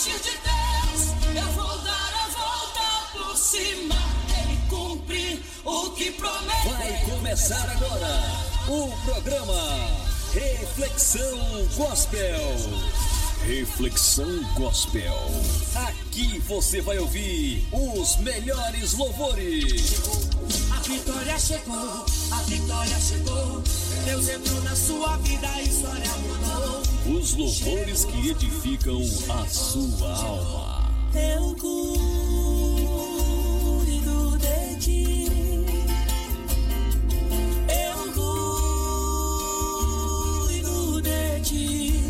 agir de Deus, eu vou dar a volta por cima. Ele cumpre o que promete. Vai começar agora o programa Reflexão Gospel. Reflexão Gospel. Aqui você vai ouvir os melhores louvores. A vitória chegou, a vitória chegou. Deus entrou na sua vida, a história mudou. Os louvores que edificam a sua alma. Eu cuido de ti. Eu cuido de ti.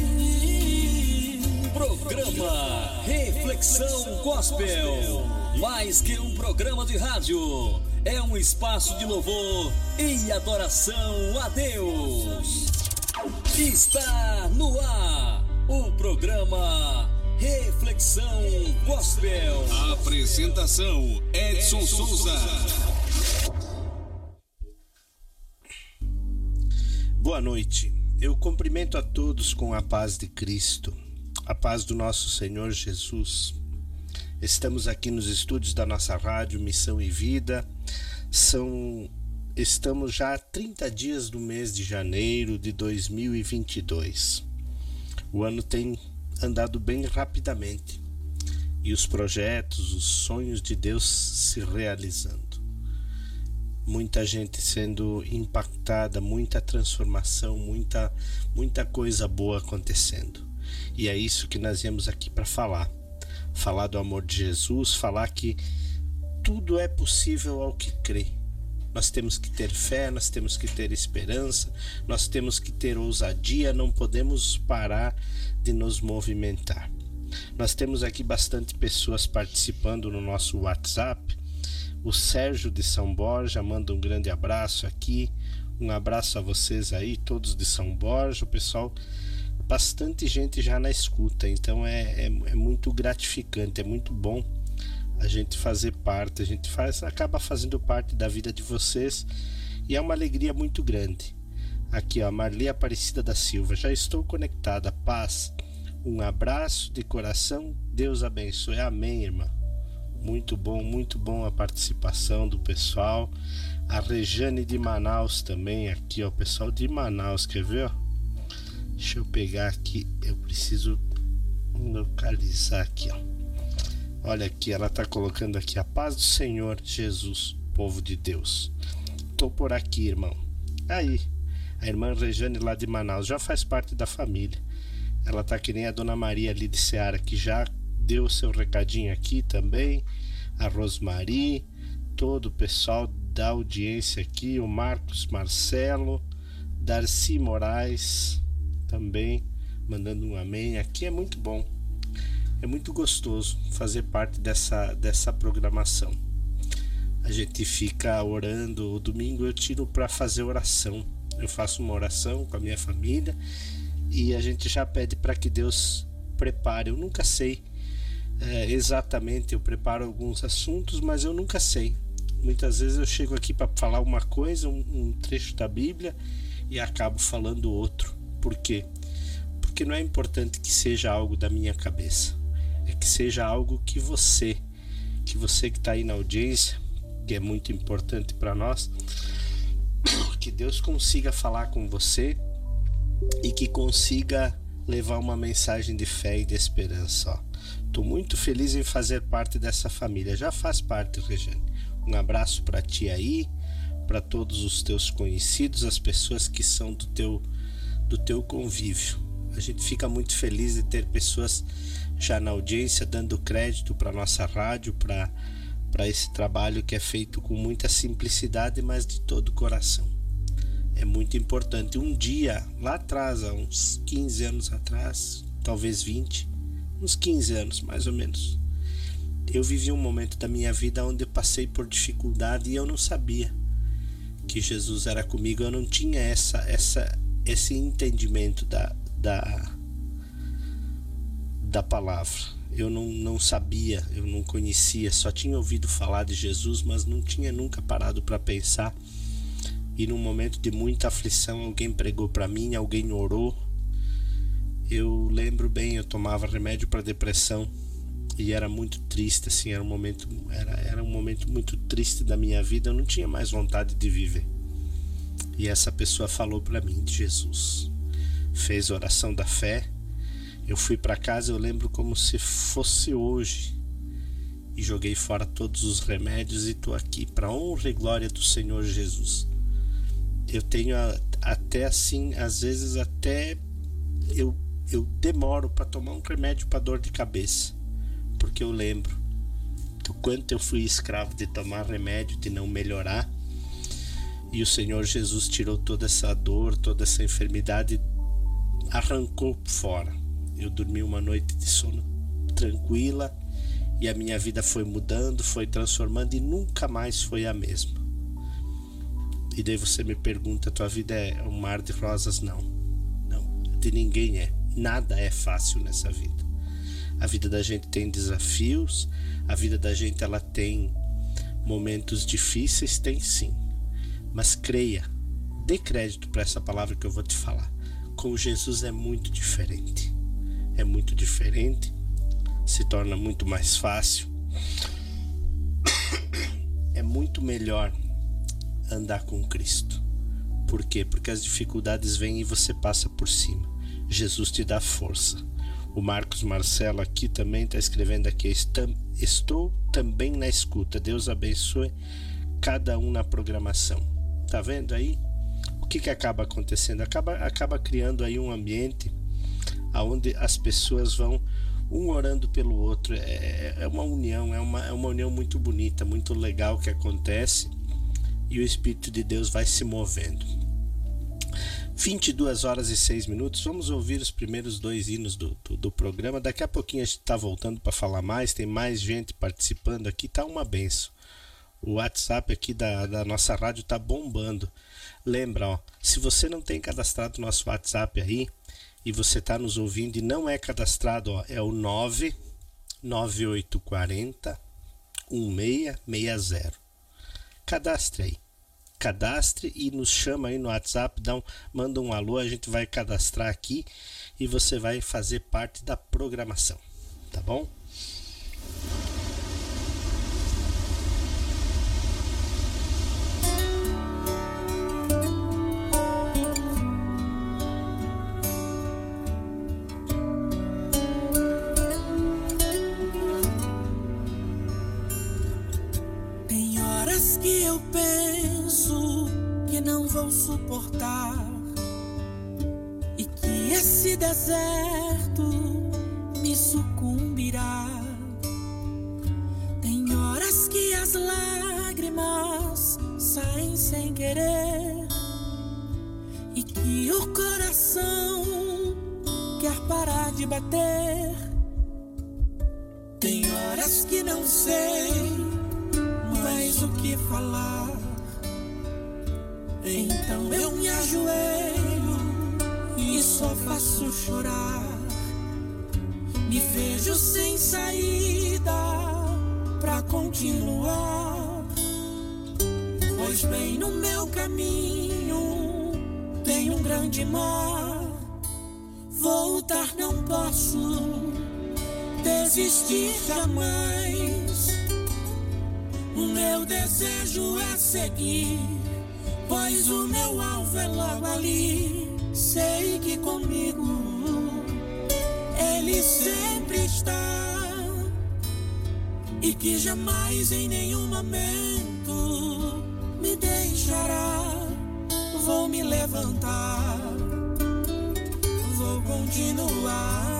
Programa Reflexão Gospel. Mais que um programa de rádio, é um espaço de louvor e adoração a Deus. Está no ar o programa Reflexão Gospel. Apresentação Edson Souza. Boa noite. Eu cumprimento a todos com a paz de Cristo, a paz do nosso Senhor Jesus. Estamos aqui nos estúdios da nossa rádio Missão e Vida. São estamos já há 30 dias do mês de janeiro de 2022. O ano tem andado bem rapidamente e os projetos, os sonhos de Deus se realizando. Muita gente sendo impactada, muita transformação, muita muita coisa boa acontecendo. E é isso que nós viemos aqui para falar. Falar do amor de Jesus, falar que tudo é possível ao que crê. Nós temos que ter fé, nós temos que ter esperança, nós temos que ter ousadia, não podemos parar de nos movimentar. Nós temos aqui bastante pessoas participando no nosso WhatsApp. O Sérgio de São Borja manda um grande abraço aqui. Um abraço a vocês aí, todos de São Borja, o pessoal bastante gente já na escuta, então é, é, é, muito gratificante, é muito bom a gente fazer parte, a gente faz, acaba fazendo parte da vida de vocês e é uma alegria muito grande. Aqui, ó, Marli Aparecida da Silva, já estou conectada, paz. Um abraço de coração, Deus abençoe. Amém, irmã. Muito bom, muito bom a participação do pessoal. A Rejane de Manaus também, aqui, ó, o pessoal de Manaus, quer ver, ó? Deixa eu pegar aqui, eu preciso localizar aqui, ó. Olha aqui, ela está colocando aqui a paz do Senhor Jesus, povo de Deus. Tô por aqui, irmão. Aí, a irmã Rejane lá de Manaus já faz parte da família. Ela tá que nem a dona Maria ali de Seara, que já deu seu recadinho aqui também. A Rosmari, todo o pessoal da audiência aqui, o Marcos Marcelo, Darcy Moraes também mandando um amém. Aqui é muito bom. É muito gostoso fazer parte dessa, dessa programação. A gente fica orando. O domingo eu tiro para fazer oração. Eu faço uma oração com a minha família e a gente já pede para que Deus prepare. Eu nunca sei é, exatamente, eu preparo alguns assuntos, mas eu nunca sei. Muitas vezes eu chego aqui para falar uma coisa, um, um trecho da Bíblia e acabo falando outro. Por quê? Porque não é importante que seja algo da minha cabeça é que seja algo que você, que você que está aí na audiência, que é muito importante para nós, que Deus consiga falar com você e que consiga levar uma mensagem de fé e de esperança. Estou muito feliz em fazer parte dessa família. Já faz parte, Regiane. Um abraço para ti aí, para todos os teus conhecidos, as pessoas que são do teu do teu convívio. A gente fica muito feliz de ter pessoas já na audiência, dando crédito para nossa rádio, para esse trabalho que é feito com muita simplicidade, mas de todo o coração. É muito importante. Um dia, lá atrás, há uns 15 anos atrás, talvez 20, uns 15 anos mais ou menos, eu vivi um momento da minha vida onde passei por dificuldade e eu não sabia que Jesus era comigo, eu não tinha essa, essa, esse entendimento da, da, da palavra. Eu não, não sabia, eu não conhecia, só tinha ouvido falar de Jesus, mas não tinha nunca parado para pensar. E num momento de muita aflição, alguém pregou para mim, alguém orou. Eu lembro bem, eu tomava remédio para depressão e era muito triste, assim, era um momento, era, era um momento muito triste da minha vida. Eu não tinha mais vontade de viver. E essa pessoa falou para mim de Jesus, fez oração da fé. Eu fui para casa, eu lembro como se fosse hoje e joguei fora todos os remédios e estou aqui para honra e glória do Senhor Jesus. Eu tenho até assim, às vezes até eu eu demoro para tomar um remédio para dor de cabeça, porque eu lembro do quanto eu fui escravo de tomar remédio, de não melhorar. E o Senhor Jesus tirou toda essa dor, toda essa enfermidade, arrancou fora. Eu dormi uma noite de sono tranquila e a minha vida foi mudando, foi transformando e nunca mais foi a mesma. E daí você me pergunta: tua vida é um mar de rosas? Não, não, de ninguém é. Nada é fácil nessa vida. A vida da gente tem desafios, a vida da gente ela tem momentos difíceis, tem sim. Mas creia, dê crédito para essa palavra que eu vou te falar. Com Jesus é muito diferente. É muito diferente, se torna muito mais fácil. É muito melhor andar com Cristo. Por quê? Porque as dificuldades vêm e você passa por cima. Jesus te dá força. O Marcos Marcelo aqui também está escrevendo aqui: Estou também na escuta. Deus abençoe cada um na programação. Tá vendo aí? O que, que acaba acontecendo? Acaba, acaba criando aí um ambiente onde as pessoas vão um orando pelo outro. É, é uma união, é uma, é uma união muito bonita, muito legal que acontece e o Espírito de Deus vai se movendo. 22 horas e 6 minutos. Vamos ouvir os primeiros dois hinos do, do, do programa. Daqui a pouquinho a gente está voltando para falar mais. Tem mais gente participando aqui. Tá uma benção. O WhatsApp aqui da, da nossa rádio tá bombando. Lembra, ó, se você não tem cadastrado o nosso WhatsApp aí e você está nos ouvindo e não é cadastrado, ó, é o 99840 1660. Cadastre aí cadastre e nos chama aí no WhatsApp, dá um, manda um alô, a gente vai cadastrar aqui e você vai fazer parte da programação, tá bom? Suportar e que esse deserto me sucumbirá. Tem horas que as lágrimas saem sem querer e que o coração quer parar de bater. Tem horas que não sei mais o que falar. Então eu me ajoelho e só faço chorar. Me vejo sem saída pra continuar. Pois bem no meu caminho tem um grande mar. Voltar não posso, desistir jamais. O meu desejo é seguir Pois o meu alvo é logo ali. Sei que comigo Ele sempre está. E que jamais em nenhum momento me deixará. Vou me levantar, vou continuar.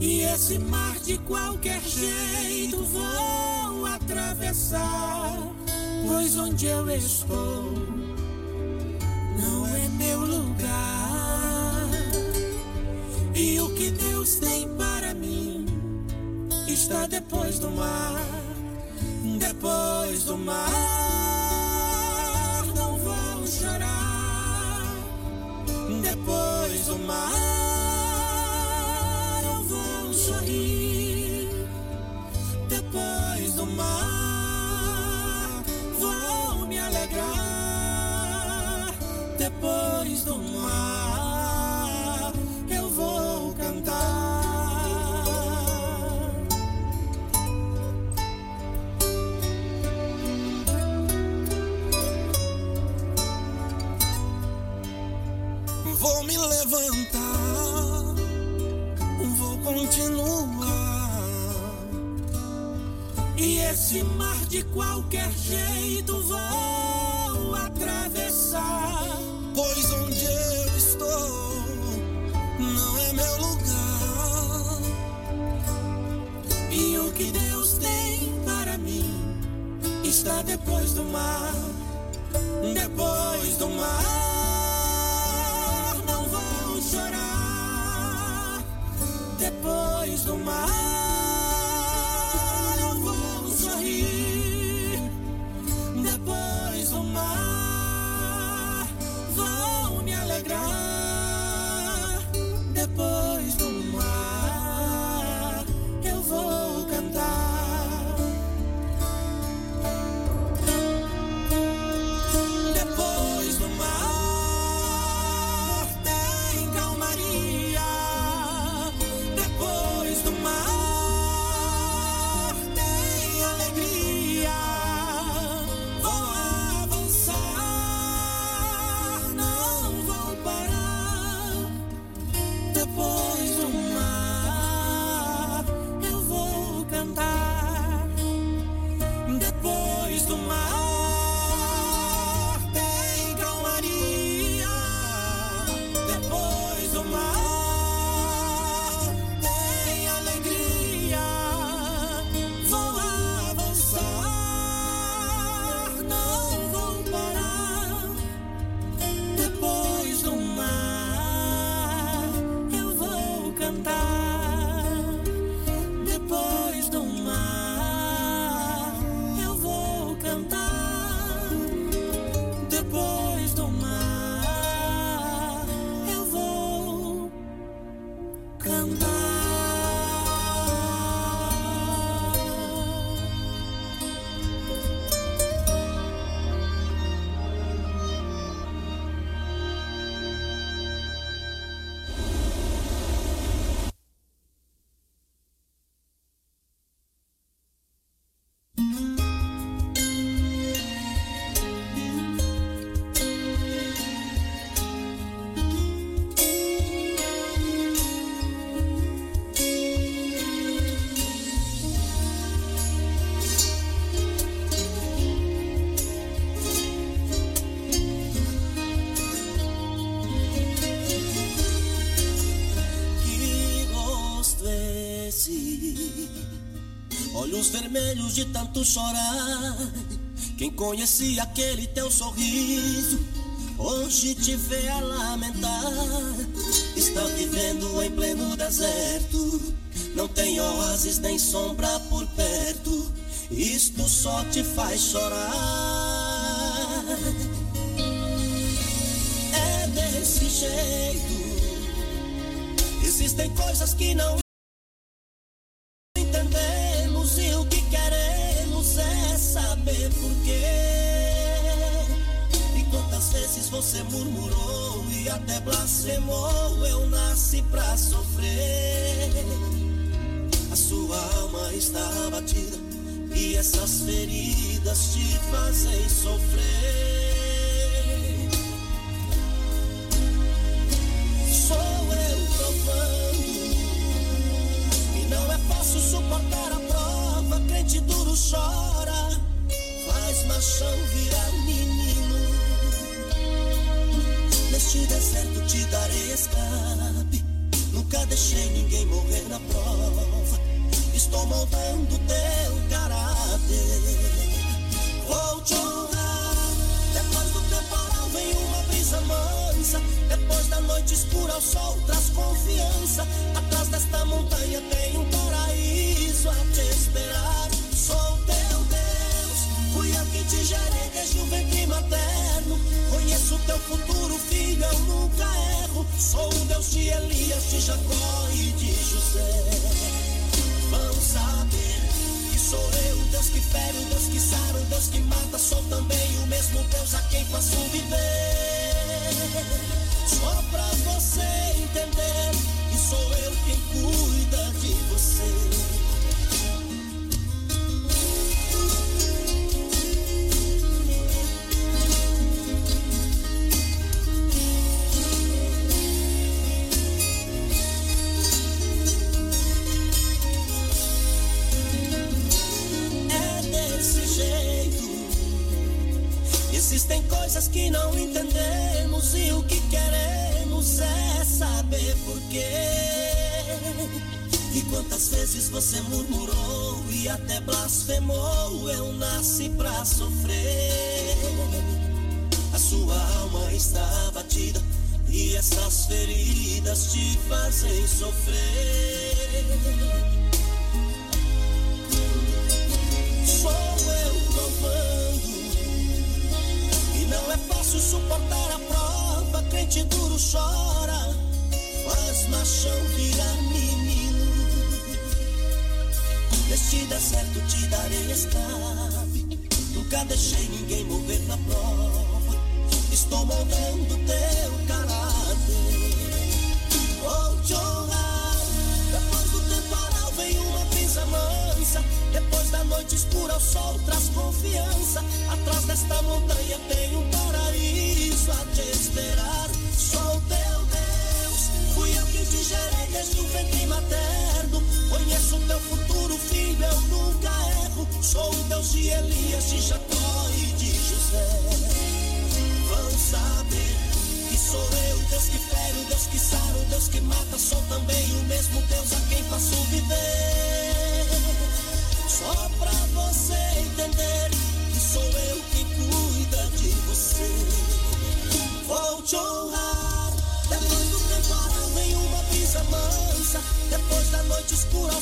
E esse mar de qualquer jeito vou atravessar pois onde eu estou não é meu lugar. E o que Deus tem para mim está depois do mar, depois do mar. do mar eu vou cantar. Vou me levantar, vou continuar. E esse mar de qualquer jeito vai. está depois do mar, depois do mar. Não vou chorar depois do mar. vermelhos de tanto chorar. Quem conhecia aquele teu sorriso, hoje te vê a lamentar. Está vivendo em pleno deserto, não tem oásis nem sombra por perto. Isto só te faz chorar. É desse jeito. Existem coisas que não sofrer.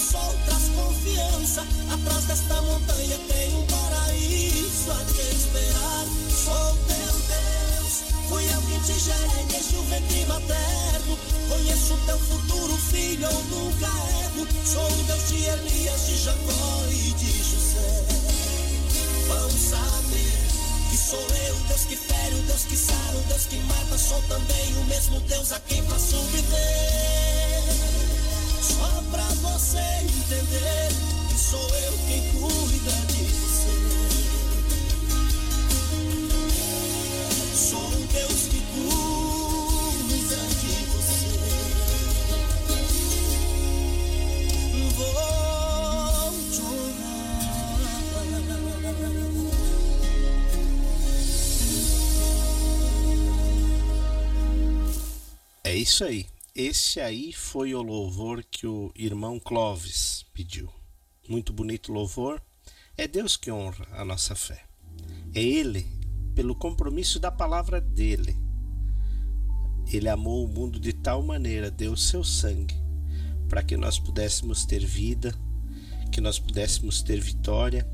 Sol traz confiança. Atrás desta montanha tem um paraíso a te esperar. Sou teu Deus. Fui eu que te gerei desde o ventre materno. Conheço teu futuro, filho, eu nunca erro. Sou o Deus de Elias, de Jacó e de José. Vão saber que sou eu, Deus que fere, o Deus que sara, o Deus que mata. Sou também o mesmo Deus a quem faço viver. Só pra você entender que sou eu quem cuida de você. Sou um Deus que cuida de você. Vou te honrar. É isso aí. Esse aí foi o louvor que o irmão Clóvis pediu. Muito bonito louvor. É Deus que honra a nossa fé. É Ele, pelo compromisso da palavra dele. Ele amou o mundo de tal maneira, deu seu sangue, para que nós pudéssemos ter vida, que nós pudéssemos ter vitória.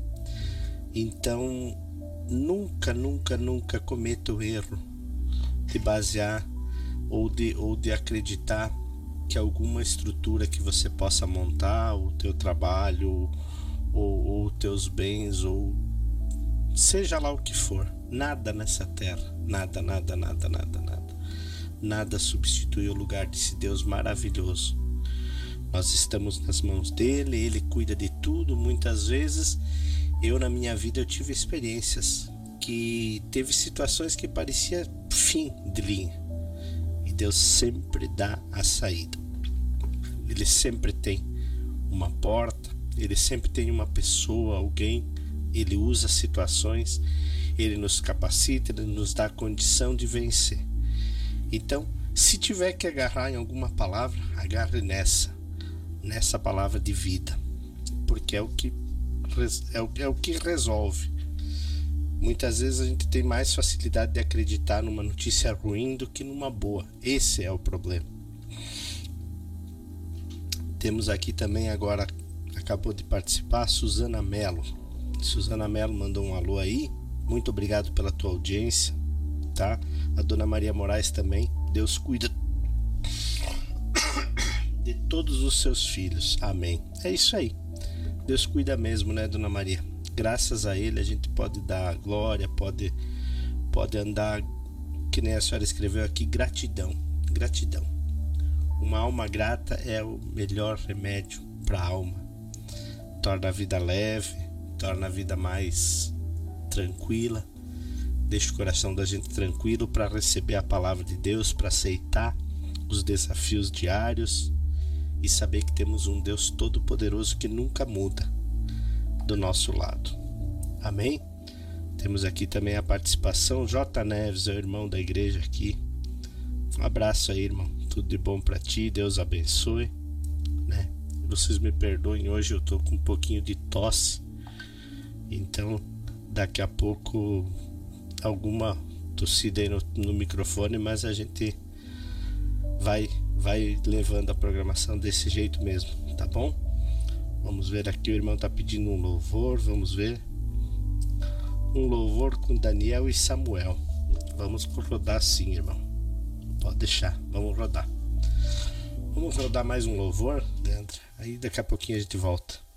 Então, nunca, nunca, nunca cometa o erro de basear ou de, ou de acreditar que alguma estrutura que você possa montar, o teu trabalho, ou, ou teus bens, ou seja lá o que for, nada nessa terra, nada, nada, nada, nada, nada, nada substitui o lugar desse Deus maravilhoso. Nós estamos nas mãos dele, ele cuida de tudo. Muitas vezes eu na minha vida eu tive experiências que teve situações que parecia fim de linha. Deus sempre dá a saída. Ele sempre tem uma porta, ele sempre tem uma pessoa, alguém, ele usa situações, ele nos capacita, ele nos dá a condição de vencer. Então, se tiver que agarrar em alguma palavra, agarre nessa, nessa palavra de vida, porque é o que é o, é o que resolve. Muitas vezes a gente tem mais facilidade de acreditar numa notícia ruim do que numa boa. Esse é o problema. Temos aqui também agora, acabou de participar, Suzana Melo. Suzana Melo mandou um alô aí. Muito obrigado pela tua audiência, tá? A dona Maria Moraes também. Deus cuida de todos os seus filhos. Amém. É isso aí. Deus cuida mesmo, né, dona Maria? Graças a ele a gente pode dar glória, pode pode andar que nem a senhora escreveu aqui, gratidão. Gratidão. Uma alma grata é o melhor remédio para a alma. Torna a vida leve, torna a vida mais tranquila, deixa o coração da gente tranquilo para receber a palavra de Deus, para aceitar os desafios diários e saber que temos um Deus todo-poderoso que nunca muda do nosso lado. Amém? Temos aqui também a participação J Neves, é o irmão da igreja aqui. Um abraço aí, irmão. Tudo de bom para ti. Deus abençoe, né? Vocês me perdoem, hoje eu tô com um pouquinho de tosse. Então, daqui a pouco alguma tossida aí no, no microfone, mas a gente vai vai levando a programação desse jeito mesmo, tá bom? Vamos ver aqui, o irmão tá pedindo um louvor, vamos ver. Um louvor com Daniel e Samuel. Vamos rodar sim, irmão. Pode deixar, vamos rodar. Vamos rodar mais um louvor, dentro. Aí daqui a pouquinho a gente volta.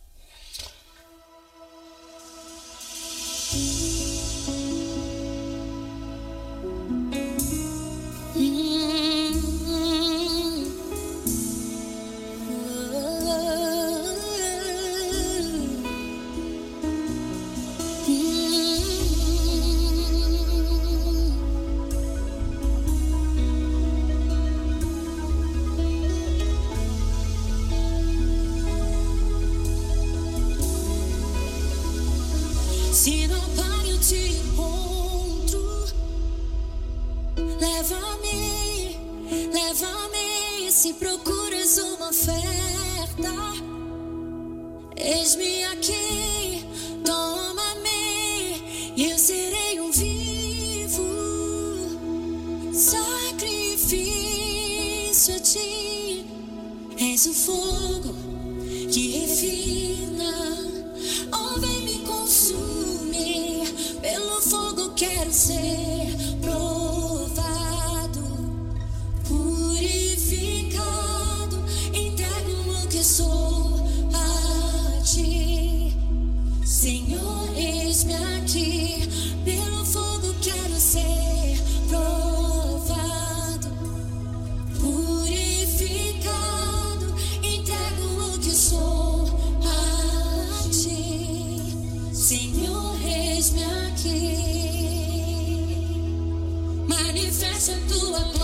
essa é tua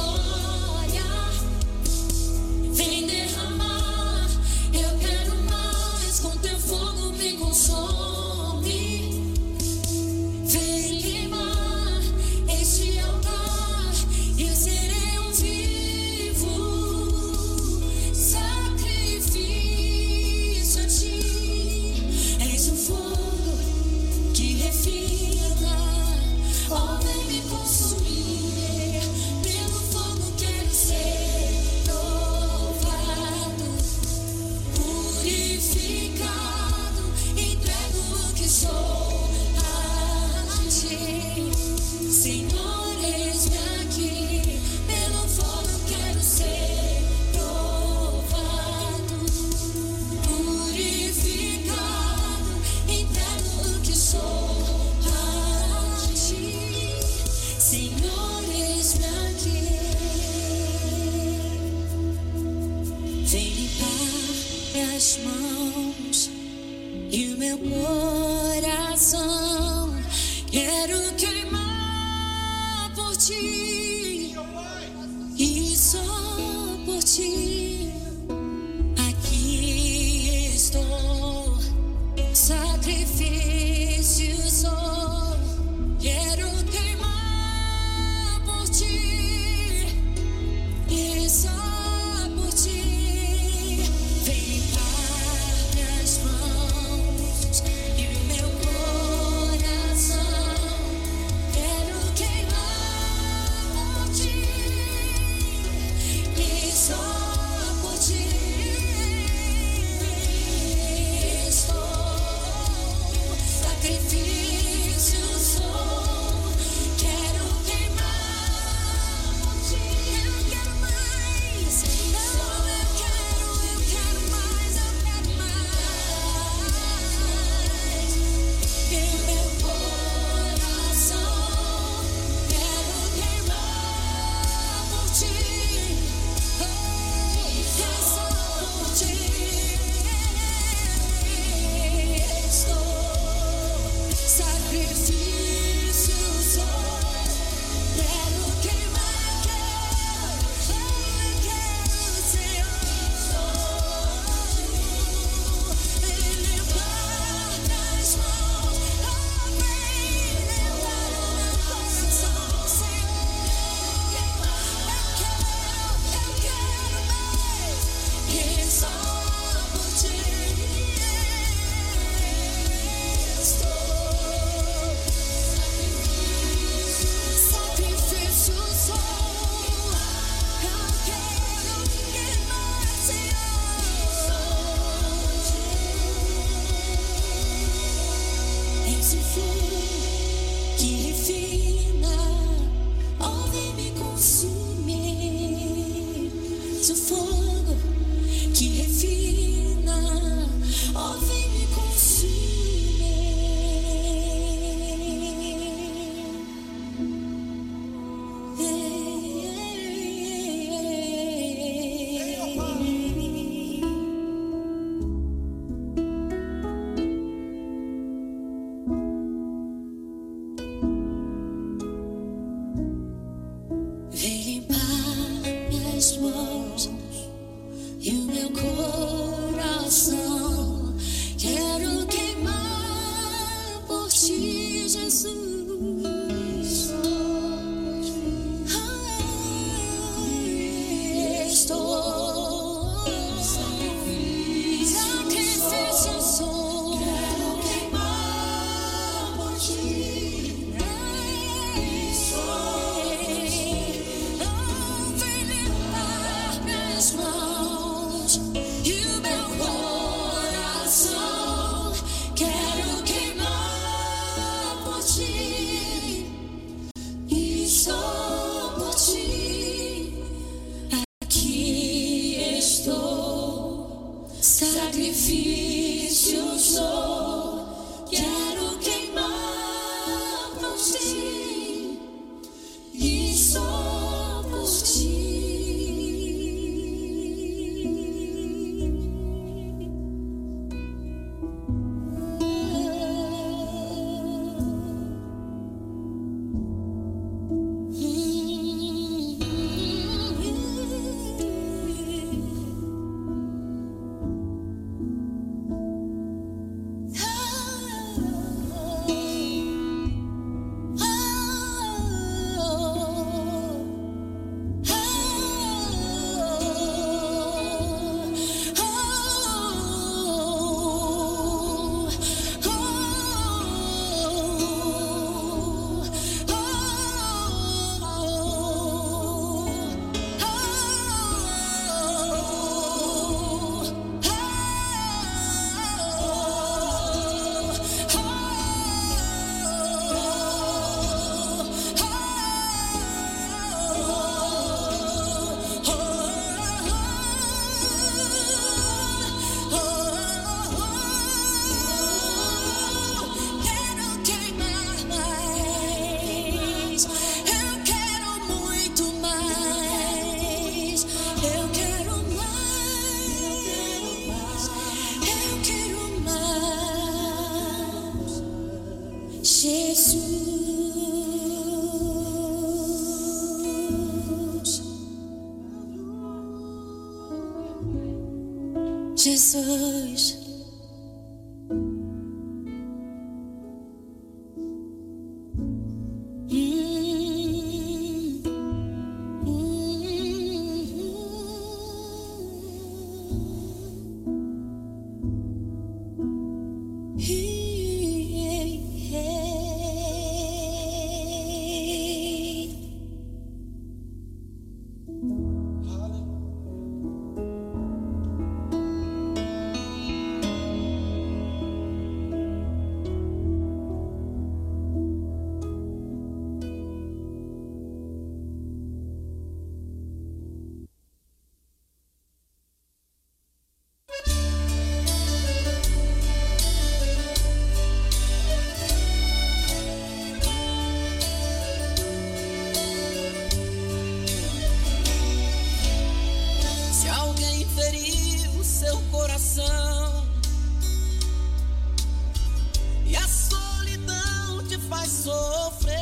sofrer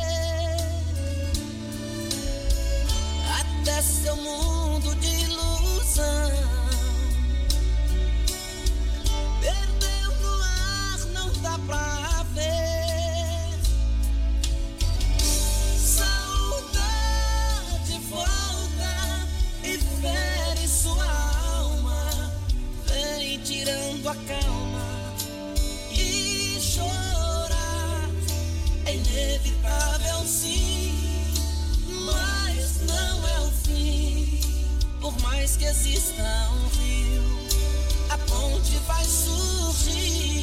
até seu mundo. exista um rio, a ponte vai surgir.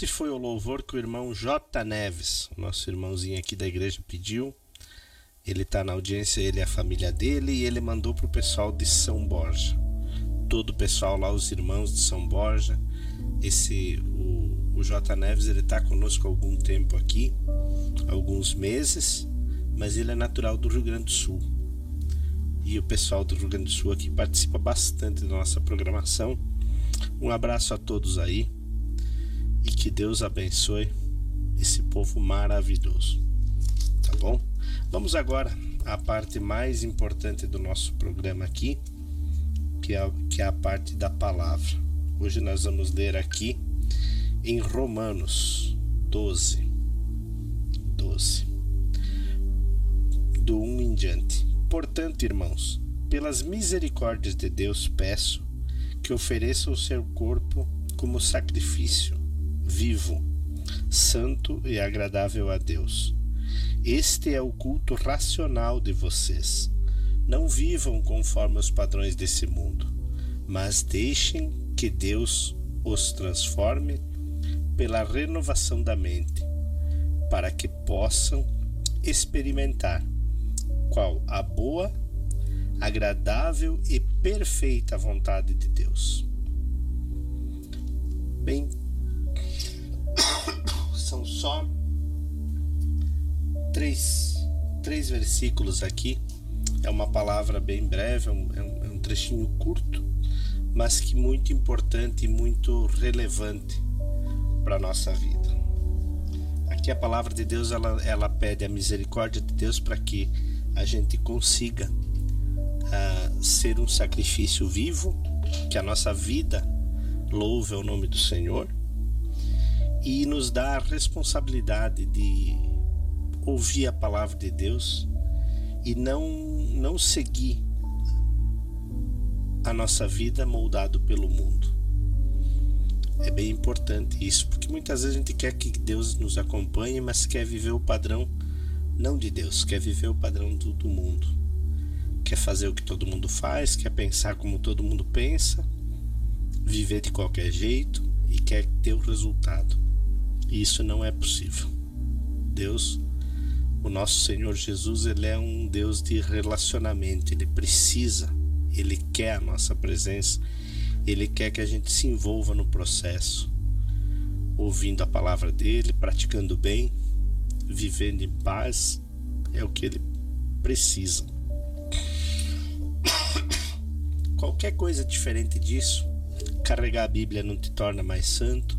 Esse foi o louvor que o irmão J. Neves, nosso irmãozinho aqui da igreja, pediu. Ele está na audiência, ele e a família dele, e ele mandou para o pessoal de São Borja. Todo o pessoal lá, os irmãos de São Borja. Esse, o, o J. Neves, ele está conosco há algum tempo aqui, alguns meses, mas ele é natural do Rio Grande do Sul. E o pessoal do Rio Grande do Sul aqui participa bastante da nossa programação. Um abraço a todos aí e que Deus abençoe esse povo maravilhoso. Tá bom? Vamos agora à parte mais importante do nosso programa aqui, que é, que é a parte da palavra. Hoje nós vamos ler aqui em Romanos 12. 12. Do 1 em diante. Portanto, irmãos, pelas misericórdias de Deus, peço que ofereçam o seu corpo como sacrifício vivo, santo e agradável a Deus. Este é o culto racional de vocês. Não vivam conforme os padrões desse mundo, mas deixem que Deus os transforme pela renovação da mente, para que possam experimentar qual a boa, agradável e perfeita vontade de Deus. Bem, são só três, três versículos aqui. É uma palavra bem breve, é um, é um trechinho curto, mas que muito importante e muito relevante para a nossa vida. Aqui a palavra de Deus ela, ela pede a misericórdia de Deus para que a gente consiga uh, ser um sacrifício vivo, que a nossa vida louve o nome do Senhor e nos dá a responsabilidade de ouvir a palavra de Deus e não não seguir a nossa vida moldado pelo mundo. É bem importante isso, porque muitas vezes a gente quer que Deus nos acompanhe, mas quer viver o padrão não de Deus, quer viver o padrão do, do mundo. Quer fazer o que todo mundo faz, quer pensar como todo mundo pensa, viver de qualquer jeito e quer ter o resultado. E isso não é possível. Deus, o nosso Senhor Jesus, ele é um Deus de relacionamento, ele precisa, ele quer a nossa presença, ele quer que a gente se envolva no processo, ouvindo a palavra dele, praticando bem, vivendo em paz, é o que ele precisa. Qualquer coisa diferente disso, carregar a Bíblia não te torna mais santo.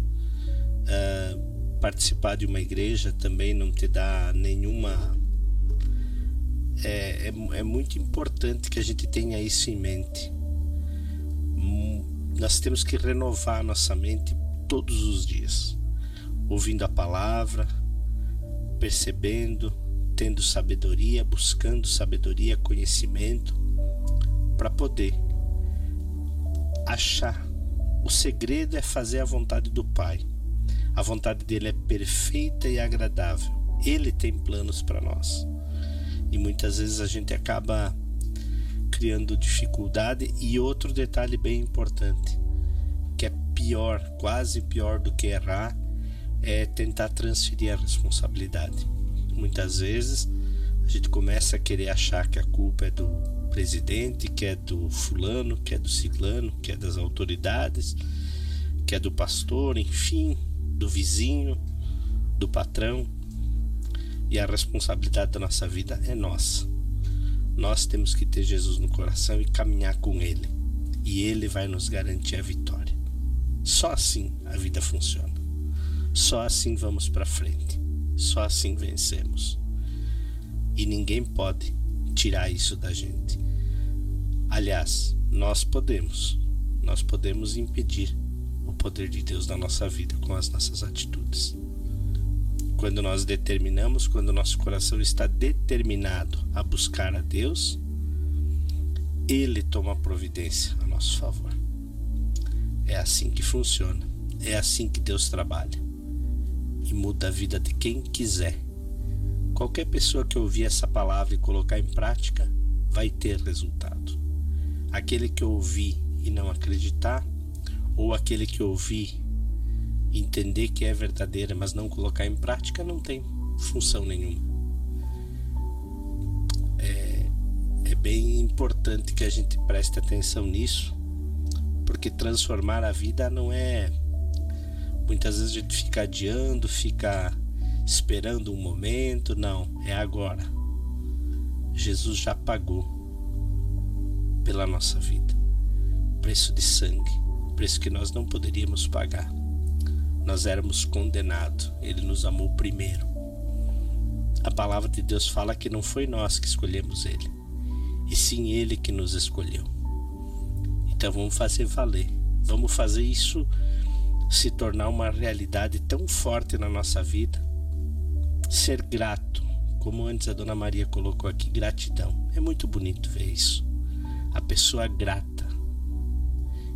Uh, participar de uma igreja também não te dá nenhuma. É, é, é muito importante que a gente tenha isso em mente. Hum, nós temos que renovar nossa mente todos os dias, ouvindo a palavra, percebendo, tendo sabedoria, buscando sabedoria, conhecimento, para poder achar. O segredo é fazer a vontade do Pai. A vontade dele é perfeita e agradável. Ele tem planos para nós. E muitas vezes a gente acaba criando dificuldade. E outro detalhe bem importante, que é pior, quase pior do que errar, é tentar transferir a responsabilidade. Muitas vezes a gente começa a querer achar que a culpa é do presidente, que é do fulano, que é do ciclano, que é das autoridades, que é do pastor, enfim, do vizinho, do patrão. E a responsabilidade da nossa vida é nossa. Nós temos que ter Jesus no coração e caminhar com Ele. E Ele vai nos garantir a vitória. Só assim a vida funciona. Só assim vamos para frente. Só assim vencemos. E ninguém pode tirar isso da gente. Aliás, nós podemos. Nós podemos impedir poder de Deus na nossa vida com as nossas atitudes. Quando nós determinamos, quando nosso coração está determinado a buscar a Deus, Ele toma providência a nosso favor. É assim que funciona. É assim que Deus trabalha. E muda a vida de quem quiser Qualquer pessoa que ouvir essa palavra e colocar em prática vai ter resultado. Aquele que ouvir e não acreditar, ou aquele que ouvir entender que é verdadeira, mas não colocar em prática, não tem função nenhuma. É, é bem importante que a gente preste atenção nisso, porque transformar a vida não é. Muitas vezes a gente fica adiando, fica esperando um momento, não, é agora. Jesus já pagou pela nossa vida preço de sangue, preço que nós não poderíamos pagar. Nós éramos condenados, ele nos amou primeiro. A palavra de Deus fala que não foi nós que escolhemos ele, e sim ele que nos escolheu. Então vamos fazer valer, vamos fazer isso se tornar uma realidade tão forte na nossa vida. Ser grato, como antes a dona Maria colocou aqui, gratidão. É muito bonito ver isso. A pessoa grata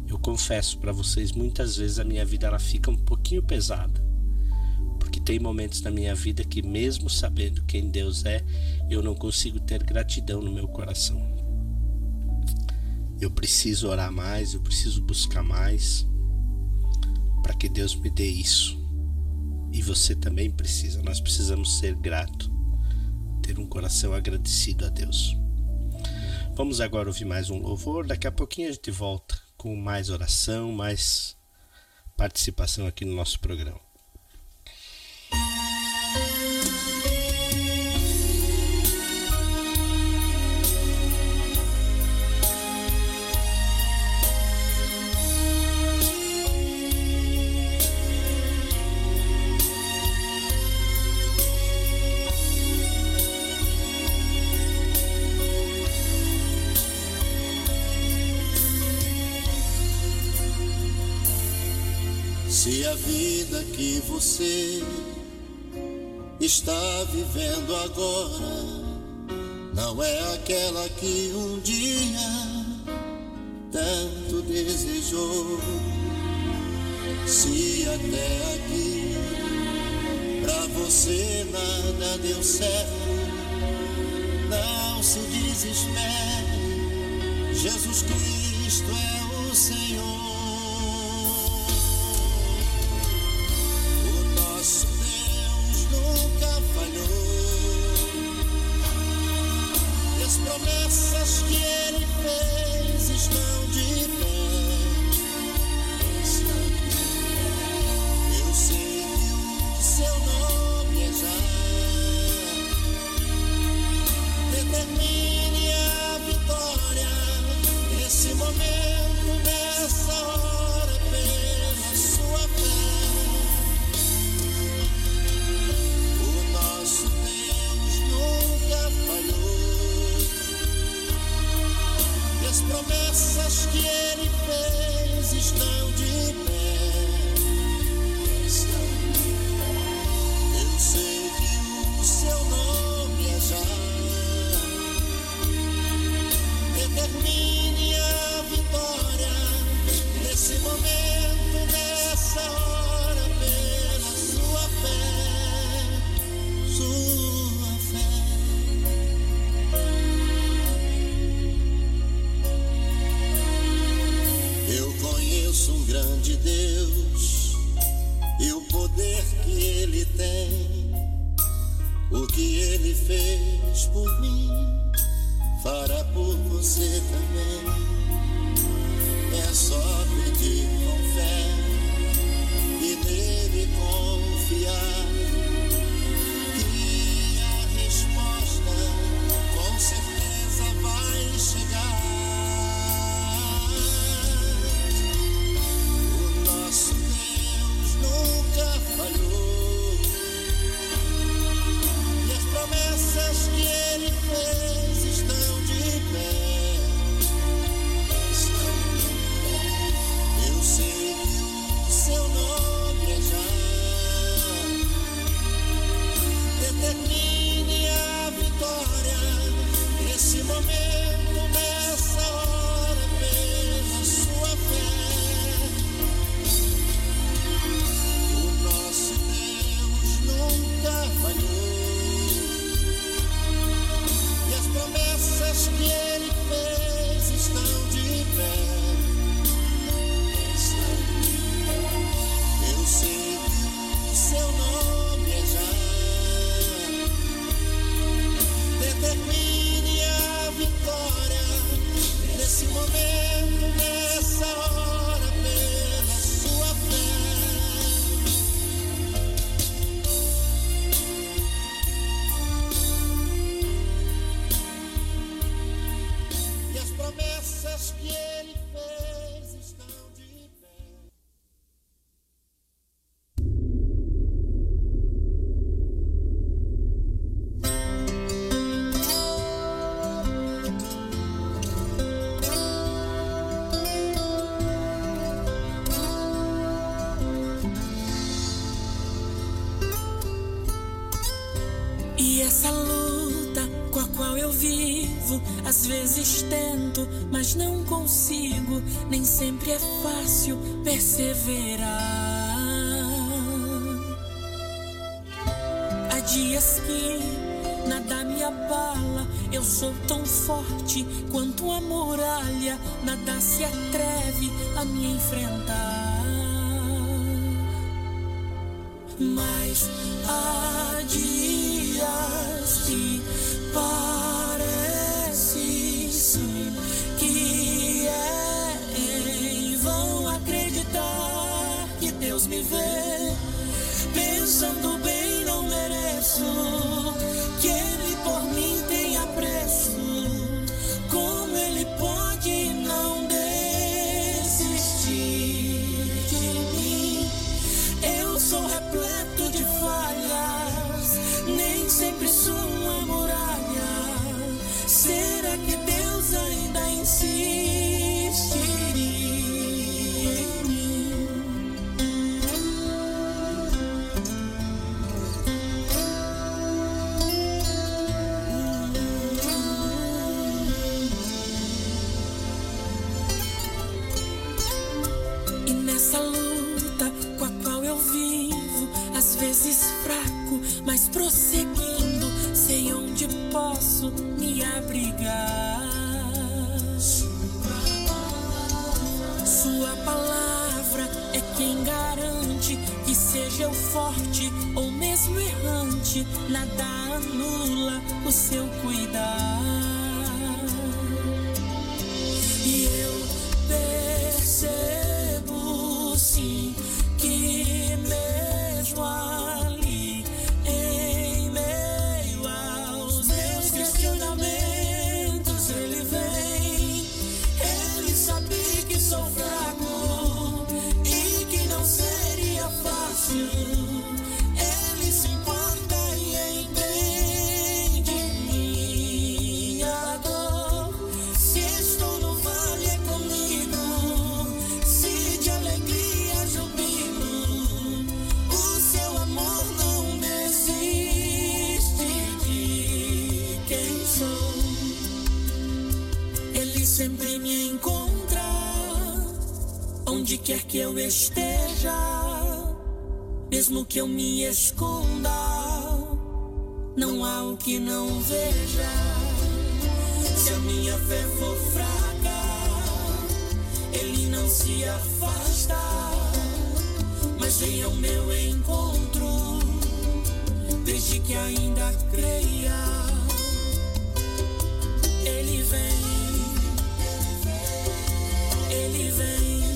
eu confesso para vocês, muitas vezes a minha vida ela fica um pouquinho pesada. Porque tem momentos na minha vida que mesmo sabendo quem Deus é, eu não consigo ter gratidão no meu coração. Eu preciso orar mais, eu preciso buscar mais para que Deus me dê isso. E você também precisa, nós precisamos ser grato, ter um coração agradecido a Deus. Vamos agora ouvir mais um louvor, daqui a pouquinho a gente volta com mais oração, mais participação aqui no nosso programa. Que você está vivendo agora não é aquela que um dia tanto desejou. Se até aqui pra você nada deu certo, não se desespere. Jesus Cristo é o Senhor. Vezes tento, mas não consigo, nem sempre é fácil perseverar. Há dias que nada me abala, eu sou tão forte quanto a muralha, nada se atreve a me enfrentar. Mas há dias que parece me vê mesmo que eu me esconda, não há o que não veja. Se a minha fé for fraca, ele não se afasta, mas vem ao meu encontro, desde que ainda creia. Ele vem, ele vem,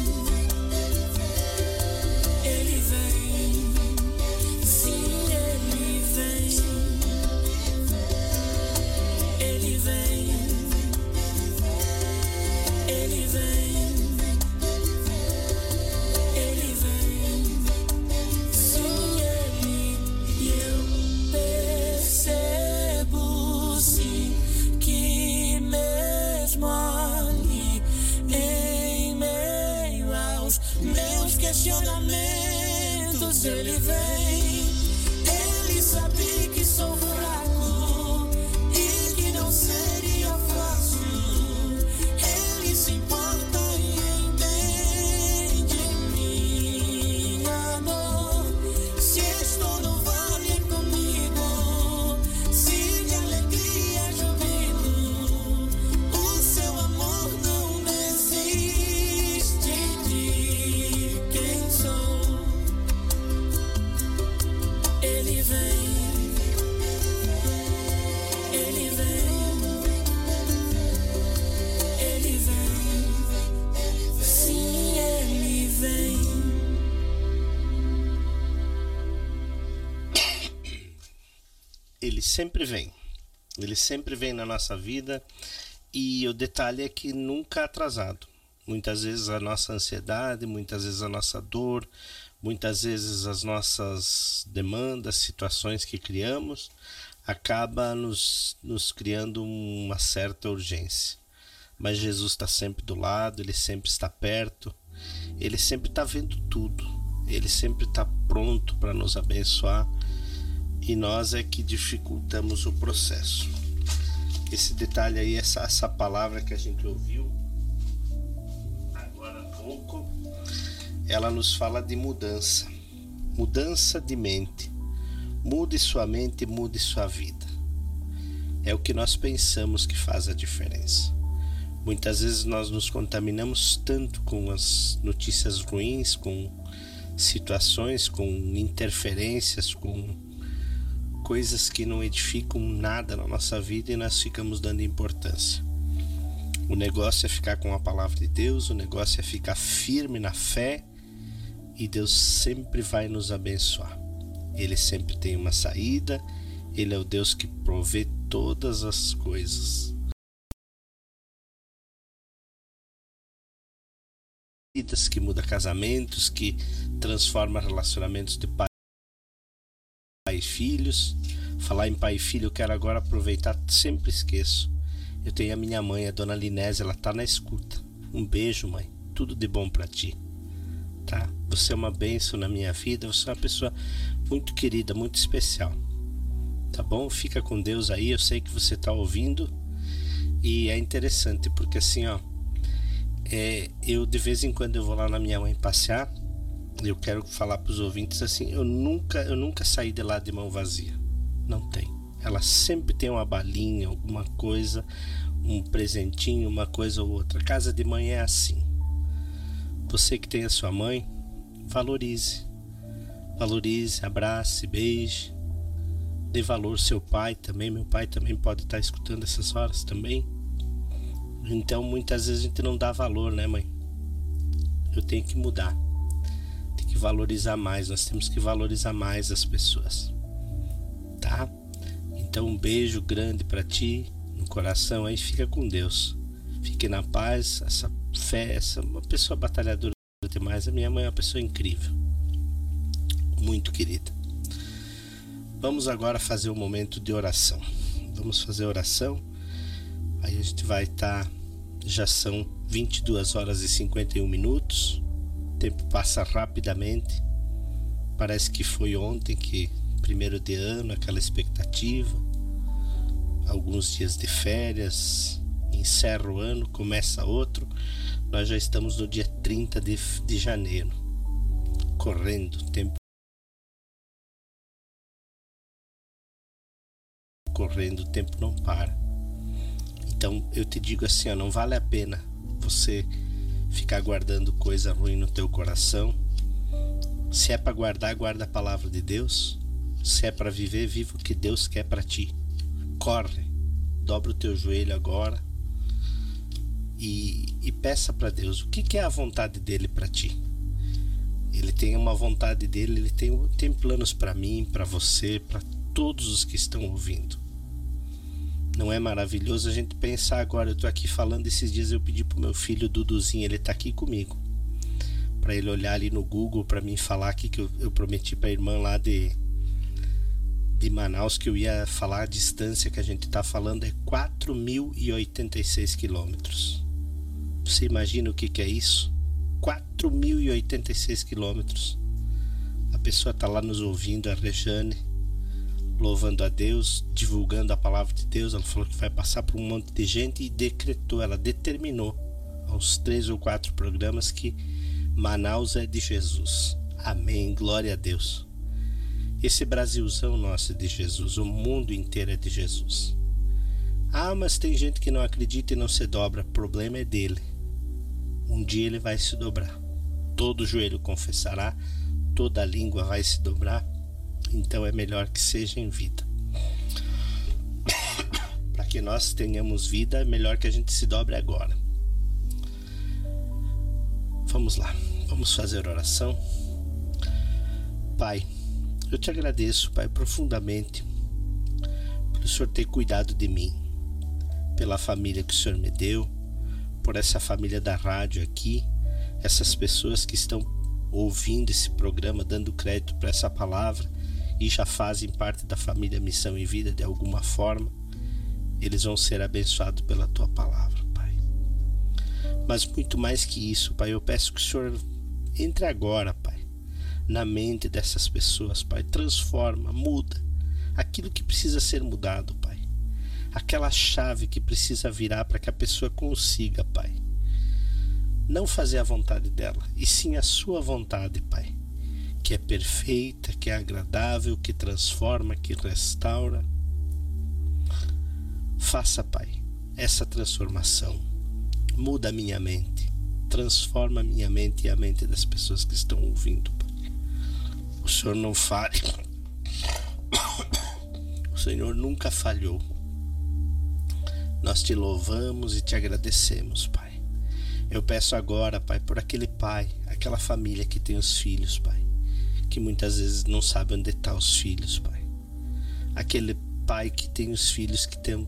questionamentos ele sempre vem. Ele sempre vem na nossa vida e o detalhe é que nunca atrasado. Muitas vezes a nossa ansiedade, muitas vezes a nossa dor, muitas vezes as nossas demandas, situações que criamos, acaba nos, nos criando uma certa urgência. Mas Jesus está sempre do lado, ele sempre está perto, ele sempre está vendo tudo, ele sempre está pronto para nos abençoar e nós é que dificultamos o processo. Esse detalhe aí, essa, essa palavra que a gente ouviu agora há pouco, ela nos fala de mudança, mudança de mente. Mude sua mente, mude sua vida. É o que nós pensamos que faz a diferença. Muitas vezes nós nos contaminamos tanto com as notícias ruins, com situações, com interferências, com coisas que não edificam nada na nossa vida e nós ficamos dando importância. O negócio é ficar com a palavra de Deus, o negócio é ficar firme na fé e Deus sempre vai nos abençoar. Ele sempre tem uma saída, ele é o Deus que provê todas as coisas. Que muda casamentos, que transforma relacionamentos de pai e filhos. Falar em pai e filho, eu quero agora aproveitar, sempre esqueço. Eu tenho a minha mãe, a dona Linésia, ela tá na escuta. Um beijo, mãe. Tudo de bom para ti. Tá? Você é uma bênção na minha vida, você é uma pessoa muito querida, muito especial. Tá bom? Fica com Deus aí, eu sei que você tá ouvindo. E é interessante porque assim, ó, é, eu de vez em quando eu vou lá na minha mãe passear, eu quero falar para os ouvintes assim, eu nunca, eu nunca saí de lá de mão vazia. Não tem. Ela sempre tem uma balinha, alguma coisa, um presentinho, uma coisa ou outra. Casa de mãe é assim. Você que tem a sua mãe, valorize. Valorize, abrace, beije. Dê valor ao seu pai também. Meu pai também pode estar escutando essas horas também. Então muitas vezes a gente não dá valor, né, mãe? Eu tenho que mudar. Que valorizar mais. Nós temos que valorizar mais as pessoas. Tá? Então um beijo grande para ti no coração aí. Fica com Deus. Fique na paz. Essa fé, essa uma pessoa batalhadora demais. A minha mãe é uma pessoa incrível. Muito querida. Vamos agora fazer um momento de oração. Vamos fazer oração. Aí a gente vai estar. Tá, já são 22 horas e 51 minutos. Tempo passa rapidamente. Parece que foi ontem que primeiro de ano, aquela expectativa. Alguns dias de férias, encerra o ano, começa outro. Nós já estamos no dia 30 de, de janeiro. Correndo, tempo correndo, o tempo não para. Então eu te digo assim, ó, não vale a pena você ficar guardando coisa ruim no teu coração. Se é para guardar, guarda a palavra de Deus. Se é para viver, viva o que Deus quer para ti. Corre, dobra o teu joelho agora e, e peça para Deus o que, que, é a vontade dele para ti. Ele tem uma vontade dele, ele tem, tem planos para mim, para você, para todos os que estão ouvindo. Não é maravilhoso a gente pensar agora? Eu tô aqui falando esses dias, eu pedi pro meu filho Duduzinho, ele tá aqui comigo, para ele olhar ali no Google para mim falar aqui que eu, eu prometi para irmã lá de de Manaus que eu ia falar a distância que a gente está falando é 4.086 quilômetros. Você imagina o que, que é isso? 4.086 quilômetros. A pessoa está lá nos ouvindo, a Rejane, louvando a Deus, divulgando a palavra de Deus. Ela falou que vai passar por um monte de gente e decretou, ela determinou aos três ou quatro programas que Manaus é de Jesus. Amém. Glória a Deus. Esse Brasilzão nosso é de Jesus, o mundo inteiro é de Jesus. Ah, mas tem gente que não acredita e não se dobra. O problema é dele. Um dia ele vai se dobrar. Todo joelho confessará, toda língua vai se dobrar. Então é melhor que seja em vida. Para que nós tenhamos vida, é melhor que a gente se dobre agora. Vamos lá, vamos fazer oração. Pai, eu te agradeço, Pai, profundamente, por o Senhor ter cuidado de mim, pela família que o Senhor me deu, por essa família da rádio aqui, essas pessoas que estão ouvindo esse programa, dando crédito para essa palavra e já fazem parte da família Missão e Vida de alguma forma, eles vão ser abençoados pela tua palavra, Pai. Mas muito mais que isso, Pai, eu peço que o Senhor entre agora, Pai na mente dessas pessoas, Pai. Transforma, muda aquilo que precisa ser mudado, Pai. Aquela chave que precisa virar para que a pessoa consiga, Pai. Não fazer a vontade dela, e sim a sua vontade, Pai, que é perfeita, que é agradável, que transforma, que restaura. Faça, Pai, essa transformação. Muda a minha mente, transforma a minha mente e a mente das pessoas que estão ouvindo, Pai. O Senhor não fale. O Senhor nunca falhou. Nós te louvamos e te agradecemos, Pai. Eu peço agora, Pai, por aquele pai, aquela família que tem os filhos, Pai, que muitas vezes não sabe onde estão tá os filhos, Pai. Aquele pai que tem os filhos que tem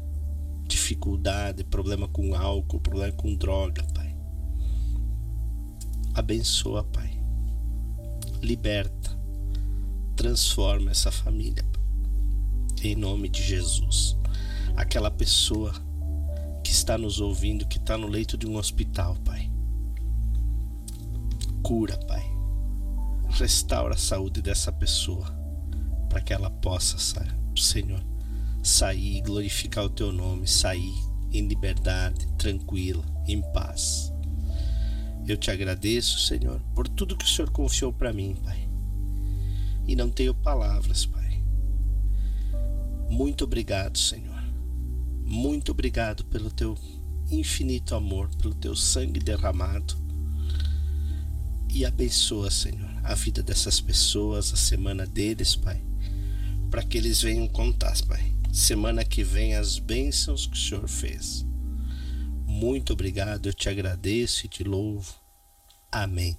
dificuldade, problema com álcool, problema com droga, Pai. Abençoa, Pai. Liberta transforma essa família. Em nome de Jesus. Aquela pessoa que está nos ouvindo, que está no leito de um hospital, Pai. Cura, Pai. Restaura a saúde dessa pessoa, para que ela possa, Senhor, sair e glorificar o Teu nome, sair em liberdade, tranquila, em paz. Eu te agradeço, Senhor, por tudo que o Senhor confiou para mim, Pai e não tenho palavras, Pai. Muito obrigado, Senhor. Muito obrigado pelo teu infinito amor, pelo teu sangue derramado. E abençoa, Senhor, a vida dessas pessoas, a semana deles, Pai, para que eles venham contar, Pai. Semana que vem as bênçãos que o Senhor fez. Muito obrigado, eu te agradeço e te louvo. Amém.